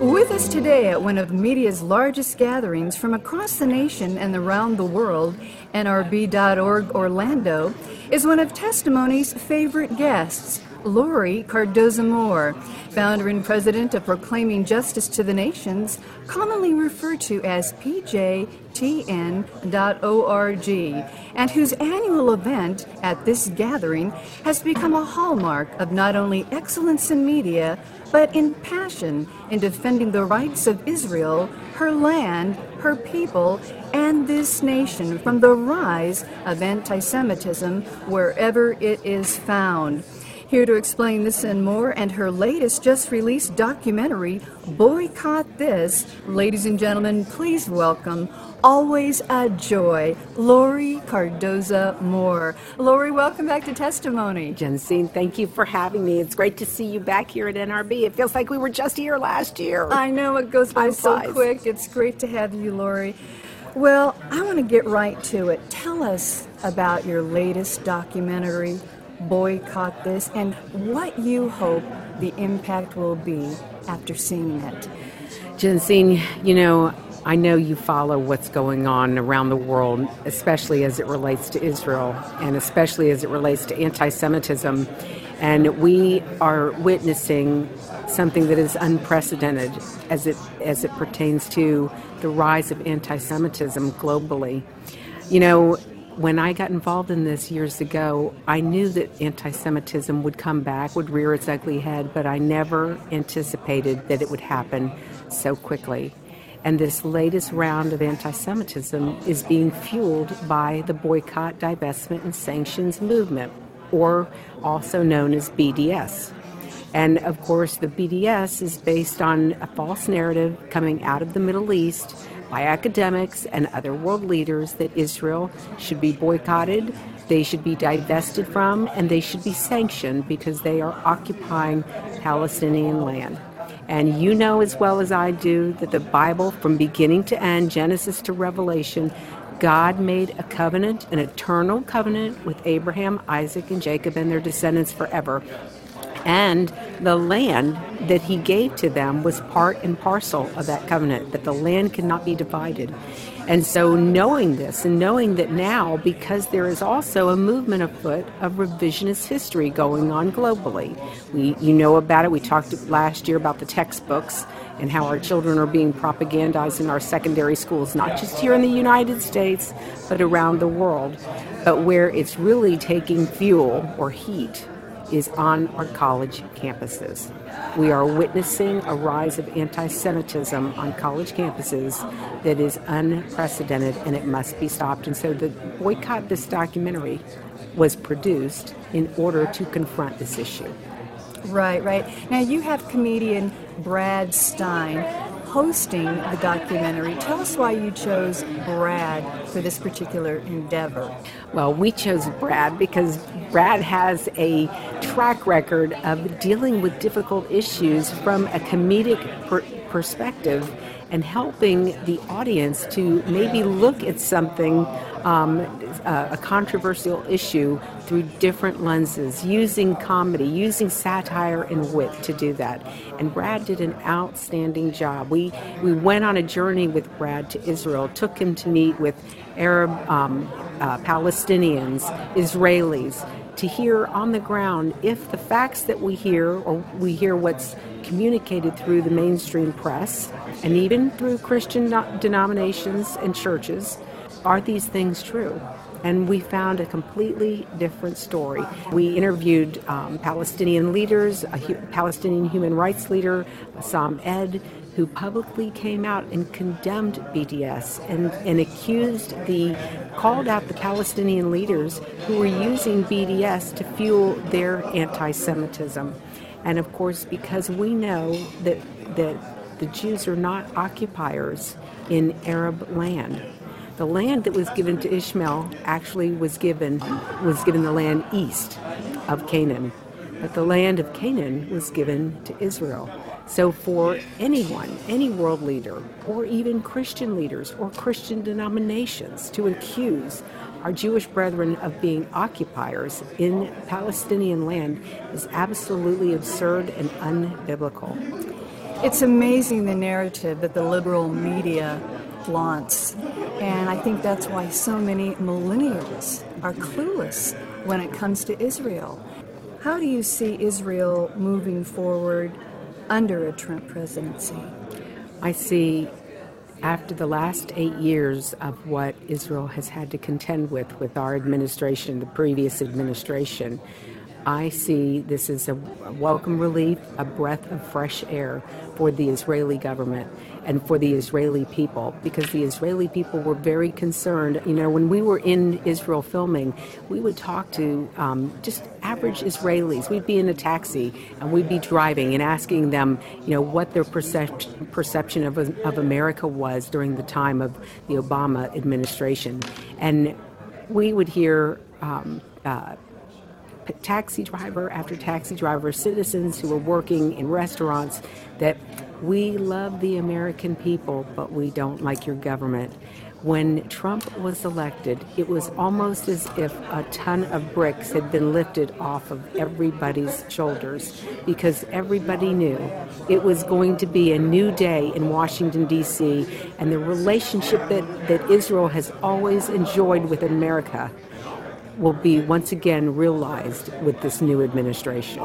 With us today at one of media's largest gatherings from across the nation and around the world, NRB.org Orlando, is one of Testimony's favorite guests, Laurie Cardoza Moore, founder and president of Proclaiming Justice to the Nations, commonly referred to as PJTN.org, and whose annual event at this gathering has become a hallmark of not only excellence in media, but in passion in defending the rights of Israel, her land, her people, and this nation from the rise of anti Semitism wherever it is found. Here to explain this and more, and her latest just released documentary, Boycott This, ladies and gentlemen, please welcome, always a joy, Laurie Cardoza Moore. Laurie, welcome back to Testimony. Jensine, thank you for having me. It's great to see you back here at NRB. It feels like we were just here last year. I know, it goes by so quick. It's great to have you, Laurie. Well, I want to get right to it. Tell us about your latest documentary, boycott this and what you hope the impact will be after seeing it. Jensine, you know, I know you follow what's going on around the world, especially as it relates to Israel and especially as it relates to anti Semitism. And we are witnessing something that is unprecedented as it, as it pertains to the rise of anti Semitism globally. You know, when I got involved in this years ago, I knew that anti Semitism would come back, would rear its ugly head, but I never anticipated that it would happen so quickly. And this latest round of anti Semitism is being fueled by the boycott, divestment, and sanctions movement, or also known as BDS. And of course, the BDS is based on a false narrative coming out of the Middle East by academics and other world leaders that Israel should be boycotted, they should be divested from, and they should be sanctioned because they are occupying Palestinian land. And you know as well as I do that the Bible, from beginning to end, Genesis to Revelation, God made a covenant, an eternal covenant with Abraham, Isaac, and Jacob and their descendants forever. And the land that he gave to them was part and parcel of that covenant, that the land cannot be divided. And so, knowing this and knowing that now, because there is also a movement afoot of revisionist history going on globally, we, you know about it. We talked last year about the textbooks and how our children are being propagandized in our secondary schools, not just here in the United States, but around the world. But where it's really taking fuel or heat is on our college campuses. We are witnessing a rise of anti Semitism on college campuses that is unprecedented and it must be stopped. And so the boycott this documentary was produced in order to confront this issue. Right, right. Now you have comedian Brad Stine hosting the documentary. Tell us why you chose Brad for this particular endeavor. Well, we chose Brad because Brad has a track record of dealing with difficult issues from a comedic per- perspective and helping the audience to maybe look at something, um, uh, a controversial issue, through different lenses, using comedy, using satire and wit to do that. And Brad did an outstanding job. We we went on a journey with Brad to Israel, took him to meet with Arab um, uh, Palestinians, Israelis, to hear on the ground if the facts that we hear, or we hear what's communicated through the mainstream press, and even through Christian denominations and churches, are these things true? And we found a completely different story. We interviewed um, Palestinian leaders, a hu- Palestinian human rights leader, Bassem Eid, who publicly came out and condemned BDS and, and accused the, called out the Palestinian leaders who were using BDS to fuel their anti Semitism. And of course, because we know that, that the Jews are not occupiers in Arab land, The land that was given to Ishmael actually was given was given the land east of Canaan, but the land of Canaan was given to Israel. So, for anyone, any world leader, or even Christian leaders or Christian denominations to accuse our Jewish brethren of being occupiers in Palestinian land is absolutely absurd and unbiblical. It's amazing the narrative that the liberal media flaunts, and I think that's why so many millennials are clueless when it comes to Israel. How do you see Israel moving forward under a Trump presidency? I see after the last eight years of what Israel has had to contend with, with our administration, the previous administration, I see this as a welcome relief, a breath of fresh air for the Israeli government and for the Israeli people because the Israeli people were very concerned. You know, when we were in Israel filming, we would talk to um, just average Israelis. We'd be in a taxi and we'd be driving and asking them, you know, what their percep- perception of, of America was during the time of the Obama administration. And we would hear um, uh, taxi driver after taxi driver, citizens who are working in restaurants, that we love the American people, but we don't like your government. When Trump was elected, it was almost as if a ton of bricks had been lifted off of everybody's shoulders because everybody knew it was going to be a new day in Washington, D.C., and the relationship that, that Israel has always enjoyed with America will be once again realized with this new administration.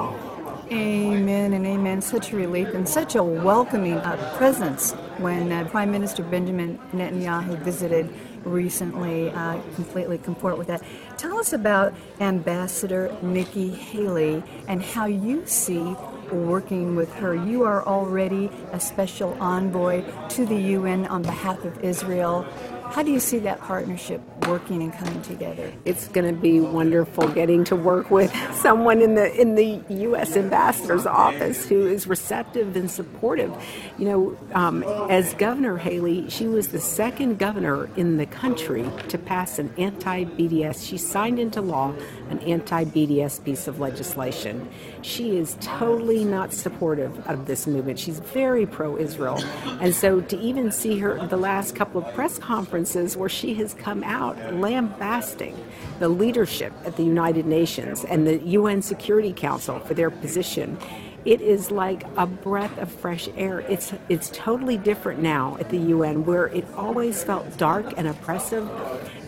Amen and amen. Such a relief and such a welcoming uh, presence when uh, Prime Minister Benjamin Netanyahu visited recently. Completely comport with that. Tell us about Ambassador Nikki Haley and how you see working with her. You are already a special envoy to the UN on behalf of Israel. How do you see that partnership working and coming together? It's going to be wonderful getting to work with someone in the in the U.S. ambassador's office who is receptive and supportive. You know, um, as Governor Haley, she was the second governor in the country to pass an anti-BDS. She signed into law an anti-BDS piece of legislation. She is totally not supportive of this movement. She's very pro-Israel, and so to even see her the last couple of press conferences conferences where she has come out lambasting the leadership at the United Nations and the UN Security Council for their position. It is like a breath of fresh air. It's it's totally different now at the UN where it always felt dark and oppressive.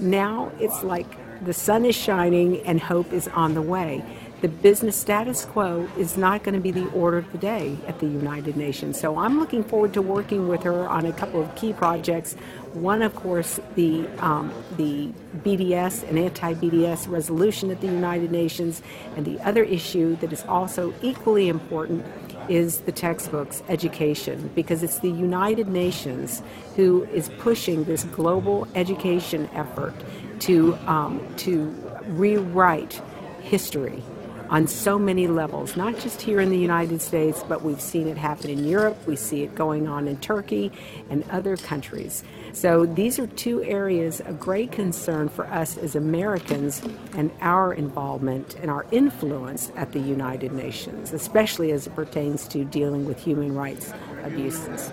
Now it's like the sun is shining and hope is on the way the business status quo is not going to be the order of the day at the United Nations. So I'm looking forward to working with her on a couple of key projects. One, of course, the um, the BDS and anti-BDS resolution at the United Nations, and the other issue that is also equally important is the textbooks education because it's the United Nations who is pushing this global education effort to um, to rewrite history on so many levels, not just here in the United States, but we've seen it happen in Europe, we see it going on in Turkey and other countries. So these are two areas of great concern for us as Americans and our involvement and our influence at the United Nations, especially as it pertains to dealing with human rights abuses.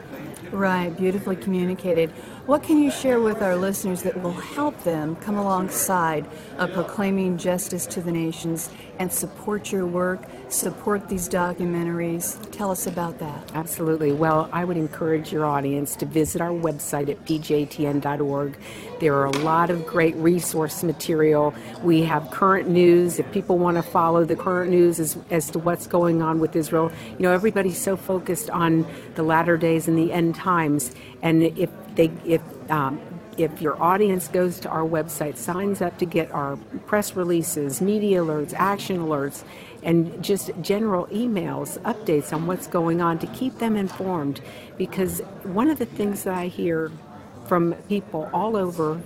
Right, beautifully communicated. What can you share with our listeners that will help them come alongside of proclaiming justice to the nations and support your work, support these documentaries? Tell us about that. Absolutely. Well, I would encourage your audience to visit our website at pjtn.org. There are a lot of great resource material. We have current news. If people want to follow the current news as, as to what's going on with Israel, you know, everybody's so focused on the latter days and the end times. And if they, if um, if your audience goes to our website, signs up to get our press releases, media alerts, action alerts, and just general emails, updates on what's going on to keep them informed. Because one of the things that I hear from people all over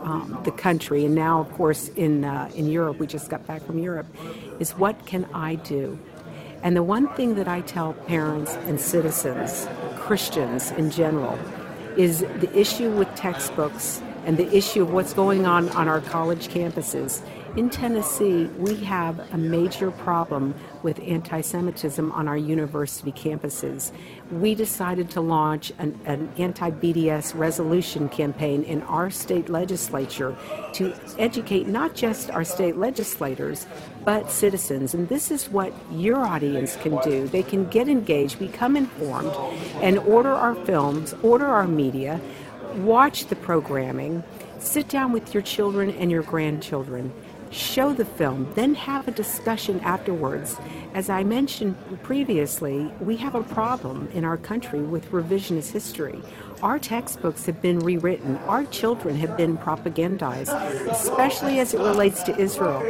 um, the country, and now, of course, in uh, in Europe, we just got back from Europe, is what can I do? And the one thing that I tell parents and citizens, Christians in general, is the issue with textbooks and the issue of what's going on on our college campuses. In Tennessee, we have a major problem with anti Semitism on our university campuses. We decided to launch an, an anti BDS resolution campaign in our state legislature to educate not just our state legislators, but citizens. And this is what your audience can do. They can get engaged, become informed, and order our films, order our media, watch the programming, sit down with your children and your grandchildren show the film, then have a discussion afterwards. As I mentioned previously, we have a problem in our country with revisionist history. Our textbooks have been rewritten, our children have been propagandized, especially as it relates to Israel.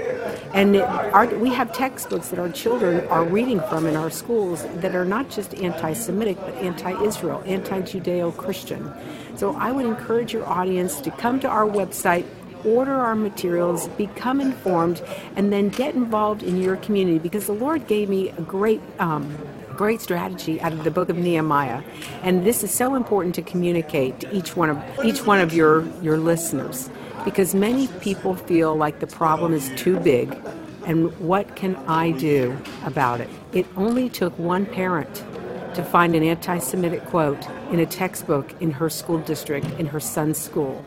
And our, we have textbooks that our children are reading from in our schools that are not just anti Semitic, but anti Israel, anti Judeo Christian. So I would encourage your audience to come to our website, order our materials, become informed, and then get involved in your community. Because the Lord gave me a great. Um, great strategy out of the book of Nehemiah. And this is so important to communicate to each one of each one of your your listeners. Because many people feel like the problem is too big and what can I do about it? It only took one parent to find an anti-Semitic quote in a textbook in her school district in her son's school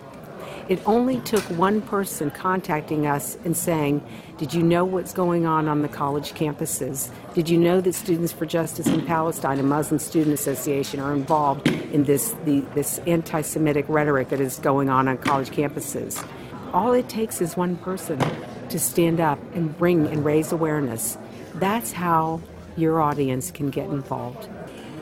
it only took one person contacting us and saying, Did you know what's going on on the college campuses? Did you know that Students for Justice in Palestine and Muslim Student Association are involved in this, this anti Semitic rhetoric that is going on on college campuses? All it takes is one person to stand up and bring and raise awareness. That's how your audience can get involved.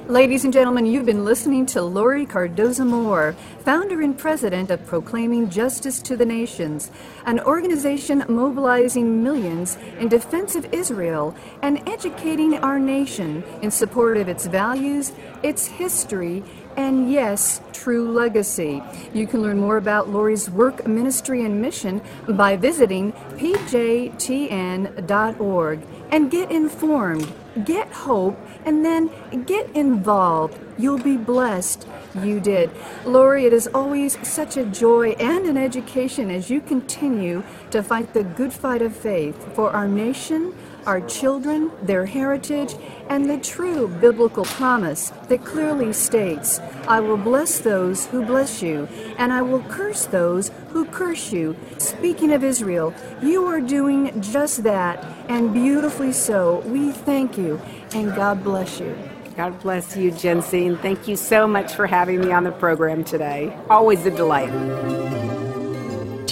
Ladies and gentlemen, you've been listening to Laurie Cardoza Moore, founder and president of Proclaiming Justice to the Nations, an organization mobilizing millions in defense of Israel and educating our nation in support of its values, its history, and yes, true legacy. You can learn more about Laurie's work, ministry, and mission by visiting pjtn.org and get informed, get hope, and then get involved. You'll be blessed. You did. Laurie, it is always such a joy and an education as you continue to fight the good fight of faith for our nation, our children, their heritage, and the true biblical promise that clearly states, I will bless those who bless you, and I will curse those who curse you. Speaking of Israel, you are doing just that, and beautifully so. We thank you, and God bless you. God bless you, Jensine. Thank you so much for having me on the program today. Always a delight.